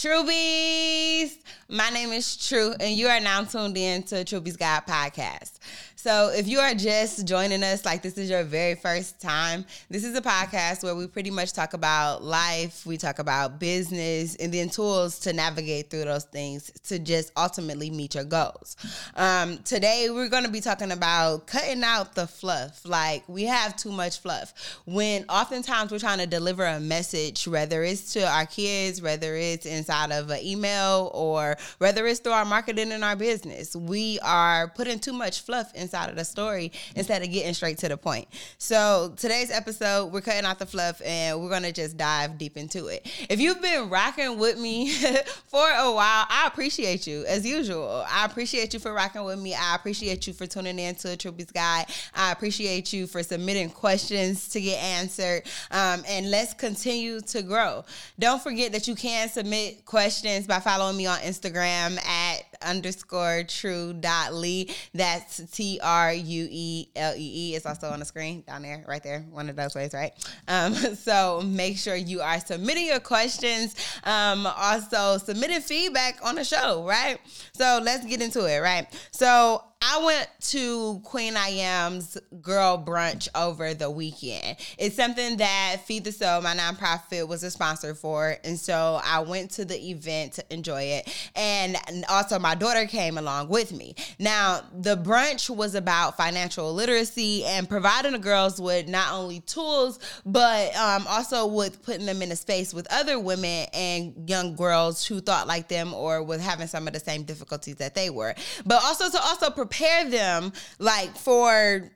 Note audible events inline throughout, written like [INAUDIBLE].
Truebies. My name is True, and you are now tuned in to Truebies Guide podcast. So, if you are just joining us, like this is your very first time, this is a podcast where we pretty much talk about life, we talk about business, and then tools to navigate through those things to just ultimately meet your goals. Um, today, we're going to be talking about cutting out the fluff. Like, we have too much fluff. When oftentimes we're trying to deliver a message, whether it's to our kids, whether it's inside of an email, or whether it's through our marketing and our business, we are putting too much fluff in inside of the story instead of getting straight to the point. So today's episode, we're cutting out the fluff and we're gonna just dive deep into it. If you've been rocking with me [LAUGHS] for a while, I appreciate you as usual. I appreciate you for rocking with me. I appreciate you for tuning in to a Truebies Guide. I appreciate you for submitting questions to get answered. Um, and let's continue to grow. Don't forget that you can submit questions by following me on Instagram at underscore true dot lee. That's T R U E L E E. It's also on the screen down there, right there, one of those ways, right? Um, [LAUGHS] so make sure you are submitting your questions. Um, also submitting feedback on the show, right? So let's get into it, right? So I went to Queen I Am's girl brunch over the weekend. It's something that Feed the Soul, my nonprofit, was a sponsor for. And so I went to the event to enjoy it. And also, my daughter came along with me. Now, the brunch was about financial literacy and providing the girls with not only tools, but um, also with putting them in a space with other women and young girls who thought like them or was having some of the same difficulties that they were. But also to also prepare prepare them like for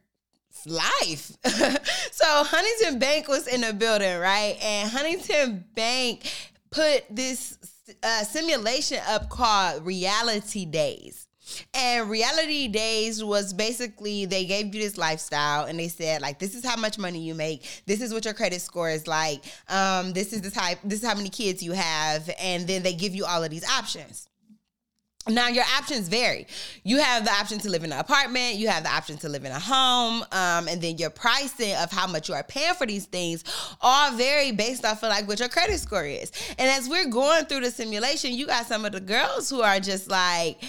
life. [LAUGHS] so Huntington Bank was in the building, right? And Huntington Bank put this uh, simulation up called Reality Days. And reality days was basically they gave you this lifestyle and they said like this is how much money you make, this is what your credit score is like, um, this is the type, this is how many kids you have, and then they give you all of these options. Now your options vary. You have the option to live in an apartment. You have the option to live in a home, um, and then your pricing of how much you are paying for these things all vary based off of like what your credit score is. And as we're going through the simulation, you got some of the girls who are just like,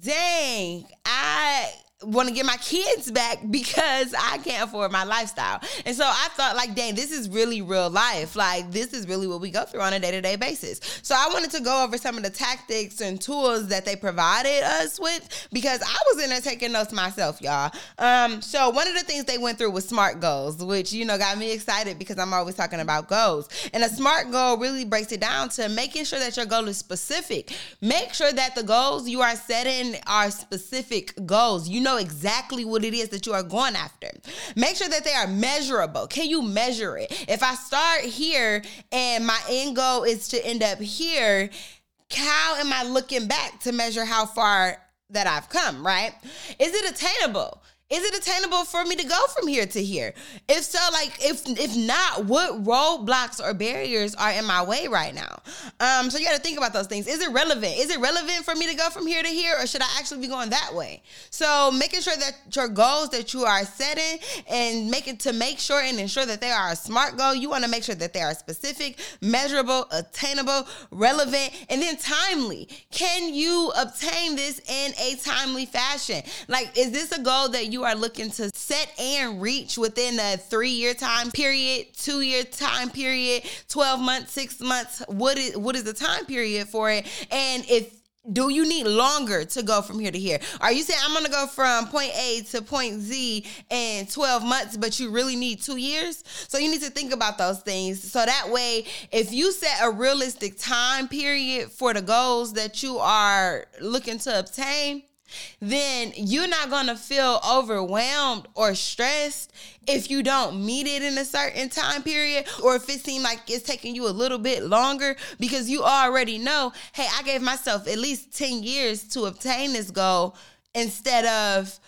"Dang, I want to get my kids back [LAUGHS] because I can't afford my lifestyle. And so I thought, like, dang, this is really real life. Like, this is really what we go through on a day to day basis. So I wanted to go over some of the tactics and tools that they provided us with because I was in there taking notes myself, y'all. Um, so one of the things they went through was SMART goals, which, you know, got me excited because I'm always talking about goals. And a SMART goal really breaks it down to making sure that your goal is specific. Make sure that the goals you are setting are specific goals. You know, exactly what it is that you are going after. Make sure that they are measurable. Can you measure it? If I start here and my end goal is to end up here, how am I looking back to measure how far that I've come, right? Is it attainable? Is it attainable for me to go from here to here? If so, like if if not, what roadblocks or barriers are in my way right now? Um, so you got to think about those things. Is it relevant? Is it relevant for me to go from here to here, or should I actually be going that way? So making sure that your goals that you are setting and making to make sure and ensure that they are a smart goal. You want to make sure that they are specific, measurable, attainable, relevant, and then timely. Can you obtain this in a timely fashion? Like, is this a goal that you are looking to set and reach within a three year time period, two year time period, 12 months, six months, what is what is the time period for it? And if do you need longer to go from here to here? Are you saying I'm gonna go from point A to point Z in 12 months, but you really need two years? So you need to think about those things. So that way, if you set a realistic time period for the goals that you are looking to obtain, then you're not going to feel overwhelmed or stressed if you don't meet it in a certain time period or if it seems like it's taking you a little bit longer because you already know, hey, I gave myself at least 10 years to obtain this goal instead of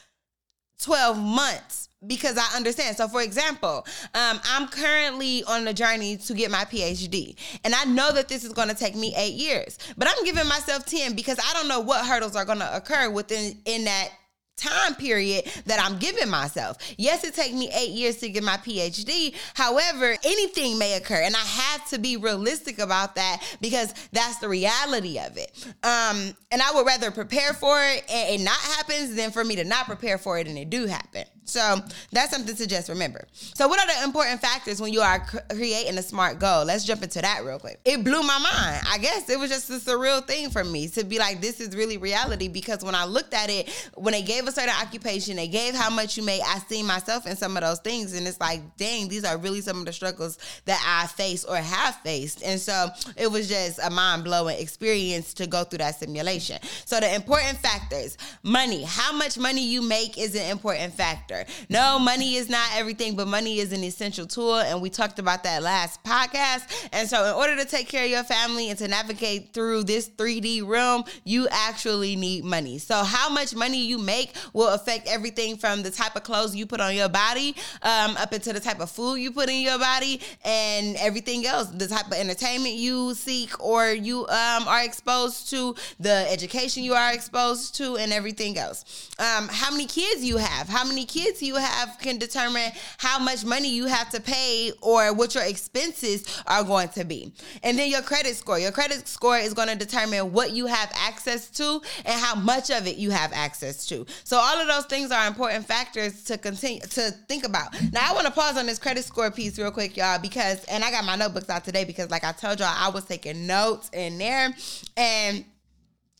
12 months because I understand. So, for example, um, I'm currently on a journey to get my PhD, and I know that this is going to take me eight years, but I'm giving myself 10 because I don't know what hurdles are going to occur within in that time period that I'm giving myself. Yes, it takes me eight years to get my PhD. However, anything may occur, and I have to be realistic about that because that's the reality of it. Um, and I would rather prepare for it and it not happens than for me to not prepare for it and it do happen. So that's something to just remember. So, what are the important factors when you are creating a smart goal? Let's jump into that real quick. It blew my mind. I guess it was just a surreal thing for me to be like, this is really reality because when I looked at it, when they gave a certain occupation, they gave how much you made, I see myself in some of those things. And it's like, dang, these are really some of the struggles that I face or have faced. And so it was just a mind blowing experience to go through that simulation. So, the important factors money, how much money you make is an important factor No, money is not everything, but money is an essential tool. And we talked about that last podcast. And so, in order to take care of your family and to navigate through this 3D realm, you actually need money. So, how much money you make will affect everything from the type of clothes you put on your body um, up into the type of food you put in your body and everything else, the type of entertainment you seek or you um, are exposed to, the education you are exposed to, and everything else. Um, how many kids you have, how many kids kids you have can determine how much money you have to pay or what your expenses are going to be. And then your credit score. Your credit score is going to determine what you have access to and how much of it you have access to. So all of those things are important factors to continue to think about. Now I want to pause on this credit score piece real quick, y'all, because and I got my notebooks out today because like I told y'all, I was taking notes in there and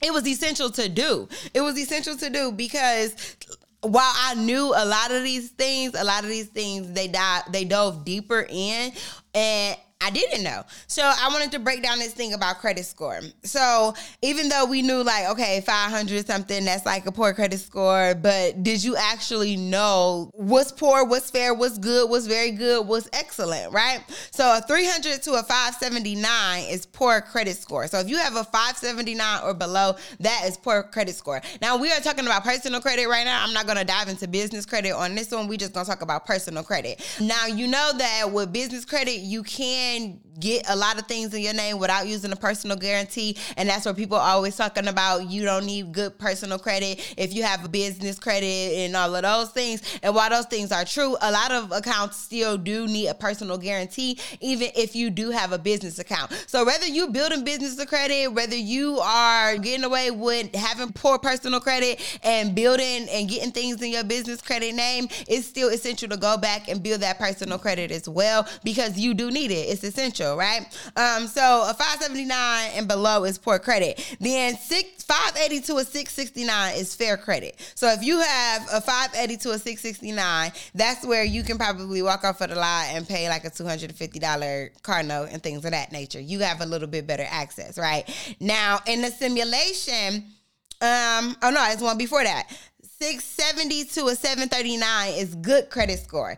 it was essential to do. It was essential to do because while I knew a lot of these things, a lot of these things they dive they dove deeper in and I didn't know. So I wanted to break down this thing about credit score. So even though we knew like, okay, 500 something, that's like a poor credit score, but did you actually know what's poor, what's fair, what's good, what's very good, what's excellent, right? So a 300 to a 579 is poor credit score. So if you have a 579 or below, that is poor credit score. Now we are talking about personal credit right now. I'm not going to dive into business credit on this one. We just going to talk about personal credit. Now, you know that with business credit, you can can get a lot of things in your name without using a personal guarantee. And that's what people are always talking about. You don't need good personal credit if you have a business credit and all of those things. And while those things are true, a lot of accounts still do need a personal guarantee, even if you do have a business account. So whether you're building business credit, whether you are getting away with having poor personal credit and building and getting things in your business credit name, it's still essential to go back and build that personal credit as well because you do need it. It's right? Um, so a 579 and below is poor credit. Then six 580 to a 669 is fair credit. So if you have a 580 to a 669, that's where you can probably walk off of the lot and pay like a $250 car note and things of that nature. You have a little bit better access, right? Now in the simulation, um, oh no, it's one before that. 670 to a 739 is good credit score.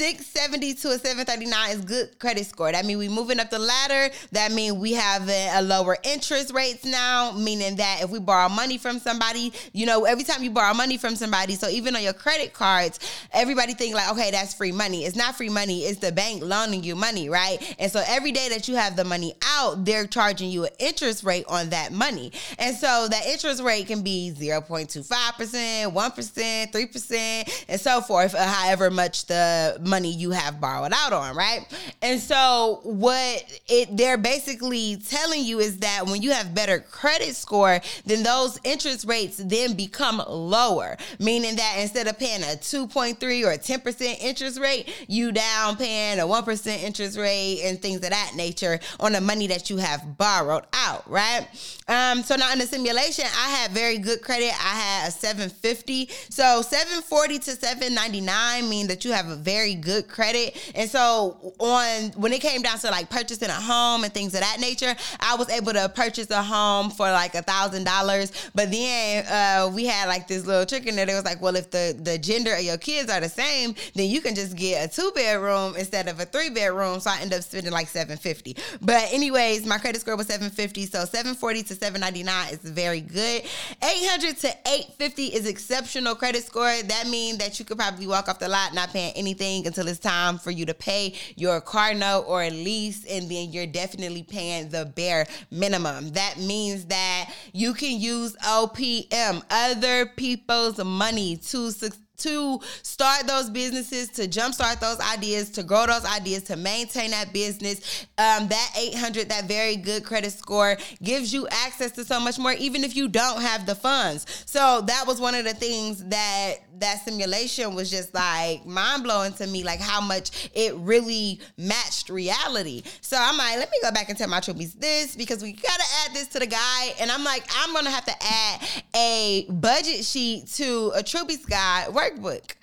670 to a 739 is good credit score. That means we moving up the ladder. That means we have a, a, lower interest rates now, meaning that if we borrow money from somebody, you know, every time you borrow money from somebody, so even on your credit cards, everybody think like, okay, that's free money. It's not free money. It's the bank loaning you money, right? And so every day that you have the money out, they're charging you an interest rate on that money. And so that interest rate can be 0.25%, 1%, 3%, and so forth, uh, however much the money you have borrowed out on, right? And so what it they're basically telling you is that when you have better credit score, then those interest rates then become lower, meaning that instead of paying a 2.3 or a 10% interest rate, you down paying a 1% interest rate and things of that nature on the money that you have borrowed out, right? Um, so now in the simulation, I had very good credit. I had a 750. So 740 to 799 mean that you have a very good credit. And so on when it came down to like purchasing a home and things of that nature, I was able to purchase a home for like a thousand dollars. But then uh, we had like this little trick in there. It was like, well, if the the gender of your kids are the same, then you can just get a two bedroom instead of a three bedroom. So I ended up spending like seven fifty. But anyways, my credit score was seven fifty. So seven forty to seven ninety nine is very good. Eight hundred to eight fifty is exceptional credit score. That means that you could probably walk off the lot not paying anything until it's time for you to pay your car note or at least, and then you're definitely paying the bare minimum. That means that you can use OPM, other people's money, to succeed to start those businesses, to jumpstart those ideas, to grow those ideas, to maintain that business. Um, that 800, that very good credit score gives you access to so much more, even if you don't have the funds. So that was one of the things that that simulation was just like mind blowing to me, like how much it really matched reality. So I'm like, let me go back and tell my Truebies this because we gotta add this to the guide. And I'm like, I'm gonna have to add a budget sheet to a Truebies guide workbook.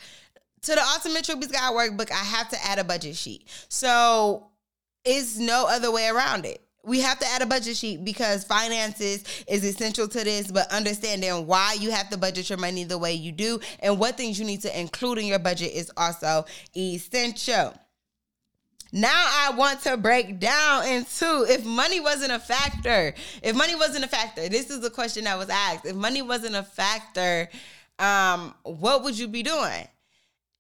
To the Ultimate Truebies Guide workbook, I have to add a budget sheet. So it's no other way around it we have to add a budget sheet because finances is essential to this, but understanding why you have to budget your money the way you do and what things you need to include in your budget is also essential. Now I want to break down into if money wasn't a factor. If money wasn't a factor, this is the question that was asked. If money wasn't a factor, um, what would you be doing?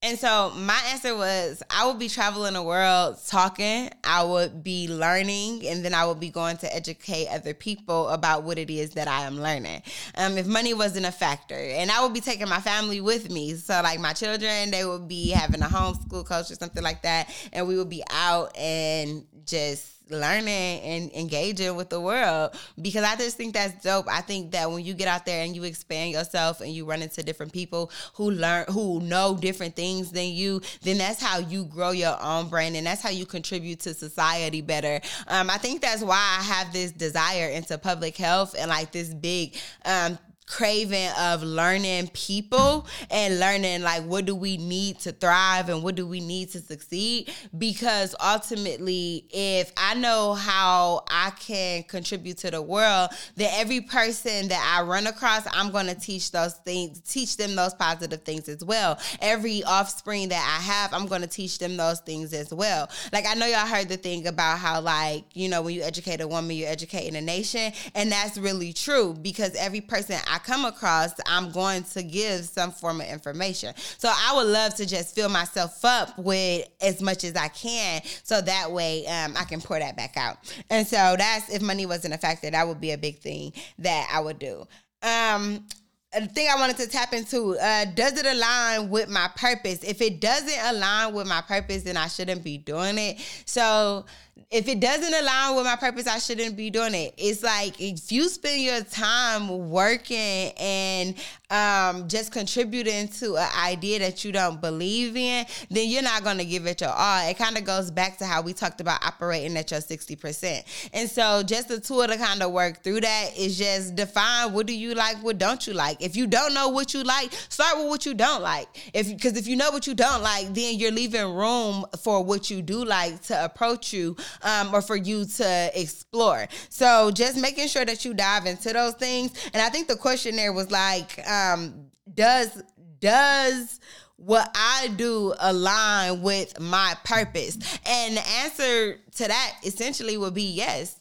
And so my answer was I would be traveling the world talking, I would be learning, and then I would be going to educate other people about what it is that I am learning. Um, if money wasn't a factor, and I would be taking my family with me. So, like my children, they would be having a homeschool coach or something like that, and we would be out and just learning and engaging with the world because I just think that's dope. I think that when you get out there and you expand yourself and you run into different people who learn who know different things than you, then that's how you grow your own brand and that's how you contribute to society better. Um, I think that's why I have this desire into public health and like this big um, craving of learning people and learning like what do we need to thrive and what do we need to succeed? Because ultimately if i know how i can contribute to the world then every person that i run across i'm going to teach those things teach them those positive things as well. Every offspring that i have i'm going to teach them those things as well. Like i know y'all heard the thing about how like you know when you educate a woman you're educating a nation and that's really true because every person I I come across, I'm going to give some form of information. So I would love to just fill myself up with as much as I can, so that way um, I can pour that back out. And so that's if money wasn't a factor, that would be a big thing that I would do. Um, a thing I wanted to tap into uh, does it align with my purpose? If it doesn't align with my purpose, then I shouldn't be doing it. So if it doesn't align with my purpose, I shouldn't be doing it. It's like if you spend your time working and um, just contributing to an idea that you don't believe in, then you're not going to give it your all. It kind of goes back to how we talked about operating at your 60%. And so just a tool to kind of work through that is just define what do you like, what don't you like. If you don't know what you like, start with what you don't like. If because if you know what you don't like, then you're leaving room for what you do like to approach you um, or for you to explore. So just making sure that you dive into those things. And I think the question there was like, um, does does what I do align with my purpose? And the answer to that essentially would be yes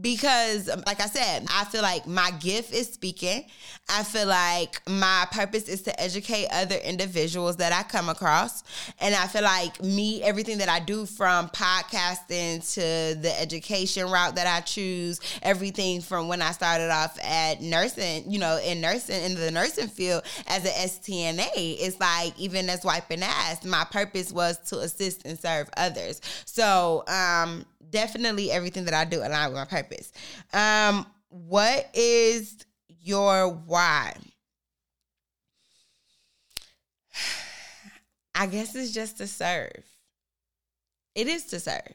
because like i said i feel like my gift is speaking. I feel like my purpose is to educate other individuals that i come across. And i feel like me everything that i do from podcasting to the education route that i choose everything from when i started off at nursing you know in nursing in the nursing field as an stna it's like even as wiping ass my purpose was to assist and serve others. So um definitely everything that I do align with my purpose. Um, what is your why? [SIGHS] I guess it's just to serve. It is to serve.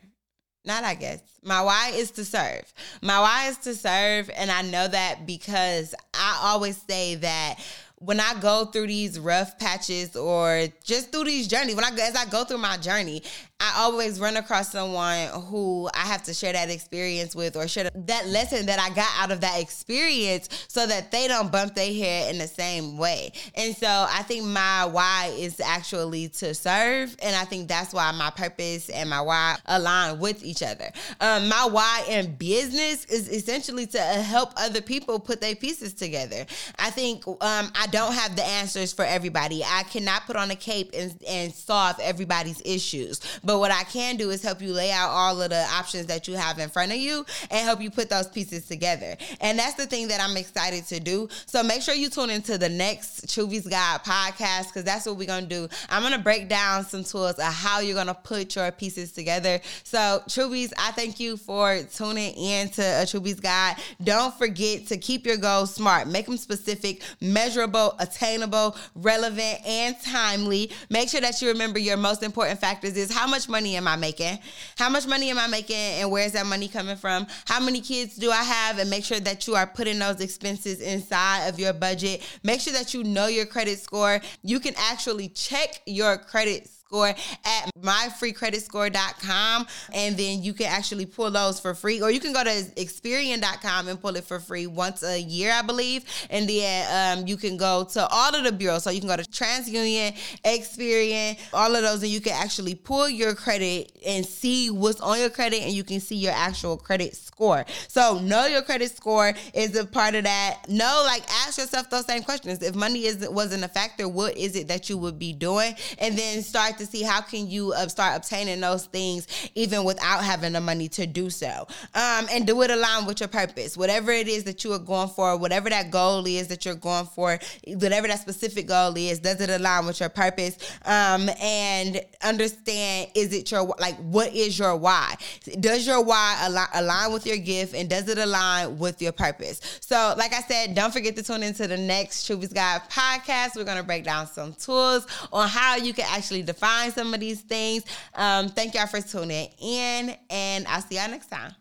Not I guess. My why is to serve. My why is to serve. And I know that because I always say that when I go through these rough patches or just through these journeys, when I as I go through my journey, I always run across someone who I have to share that experience with or share that lesson that I got out of that experience so that they don't bump their head in the same way. And so I think my why is actually to serve. And I think that's why my purpose and my why align with each other. Um, my why in business is essentially to help other people put their pieces together. I think um, I don't have the answers for everybody. I cannot put on a cape and, and solve everybody's issues. But what I can do is help you lay out all of the options that you have in front of you and help you put those pieces together. And that's the thing that I'm excited to do. So make sure you tune into the next Truebies Guide podcast because that's what we're going to do. I'm going to break down some tools of how you're going to put your pieces together. So, Truebies, I thank you for tuning in to a Truebies Guide. Don't forget to keep your goals smart, make them specific, measurable, attainable, relevant, and timely. Make sure that you remember your most important factors is how much money am I making? How much money am I making and where's that money coming from? How many kids do I have? And make sure that you are putting those expenses inside of your budget. Make sure that you know your credit score. You can actually check your credit score at myfreecreditscore.com and then you can actually pull those for free or you can go to experian.com and pull it for free once a year i believe and then um, you can go to all of the bureaus. So you can go to transunion experian all of those and you can actually pull your credit and see what's on your credit and you can see your actual credit score. So know your credit score is a part of that. Know like ask yourself those same questions. If money is wasn't a factor what is it that you would be doing? And then start to see how can you uh, start obtaining those things even without having the money to do so. Um, and do it align with your purpose. Whatever it is that you are going for, whatever that goal is that you're going for, whatever that specific goal is, does it align with your purpose? Um, and understand is it your like what is your why? Does your why align, align with your gift and does it align with your purpose? So, like I said, don't forget to tune into the next Truebies Guide podcast. We're gonna break down some tools on how you can actually define some of these things. Um, thank y'all for tuning in, and I'll see y'all next time.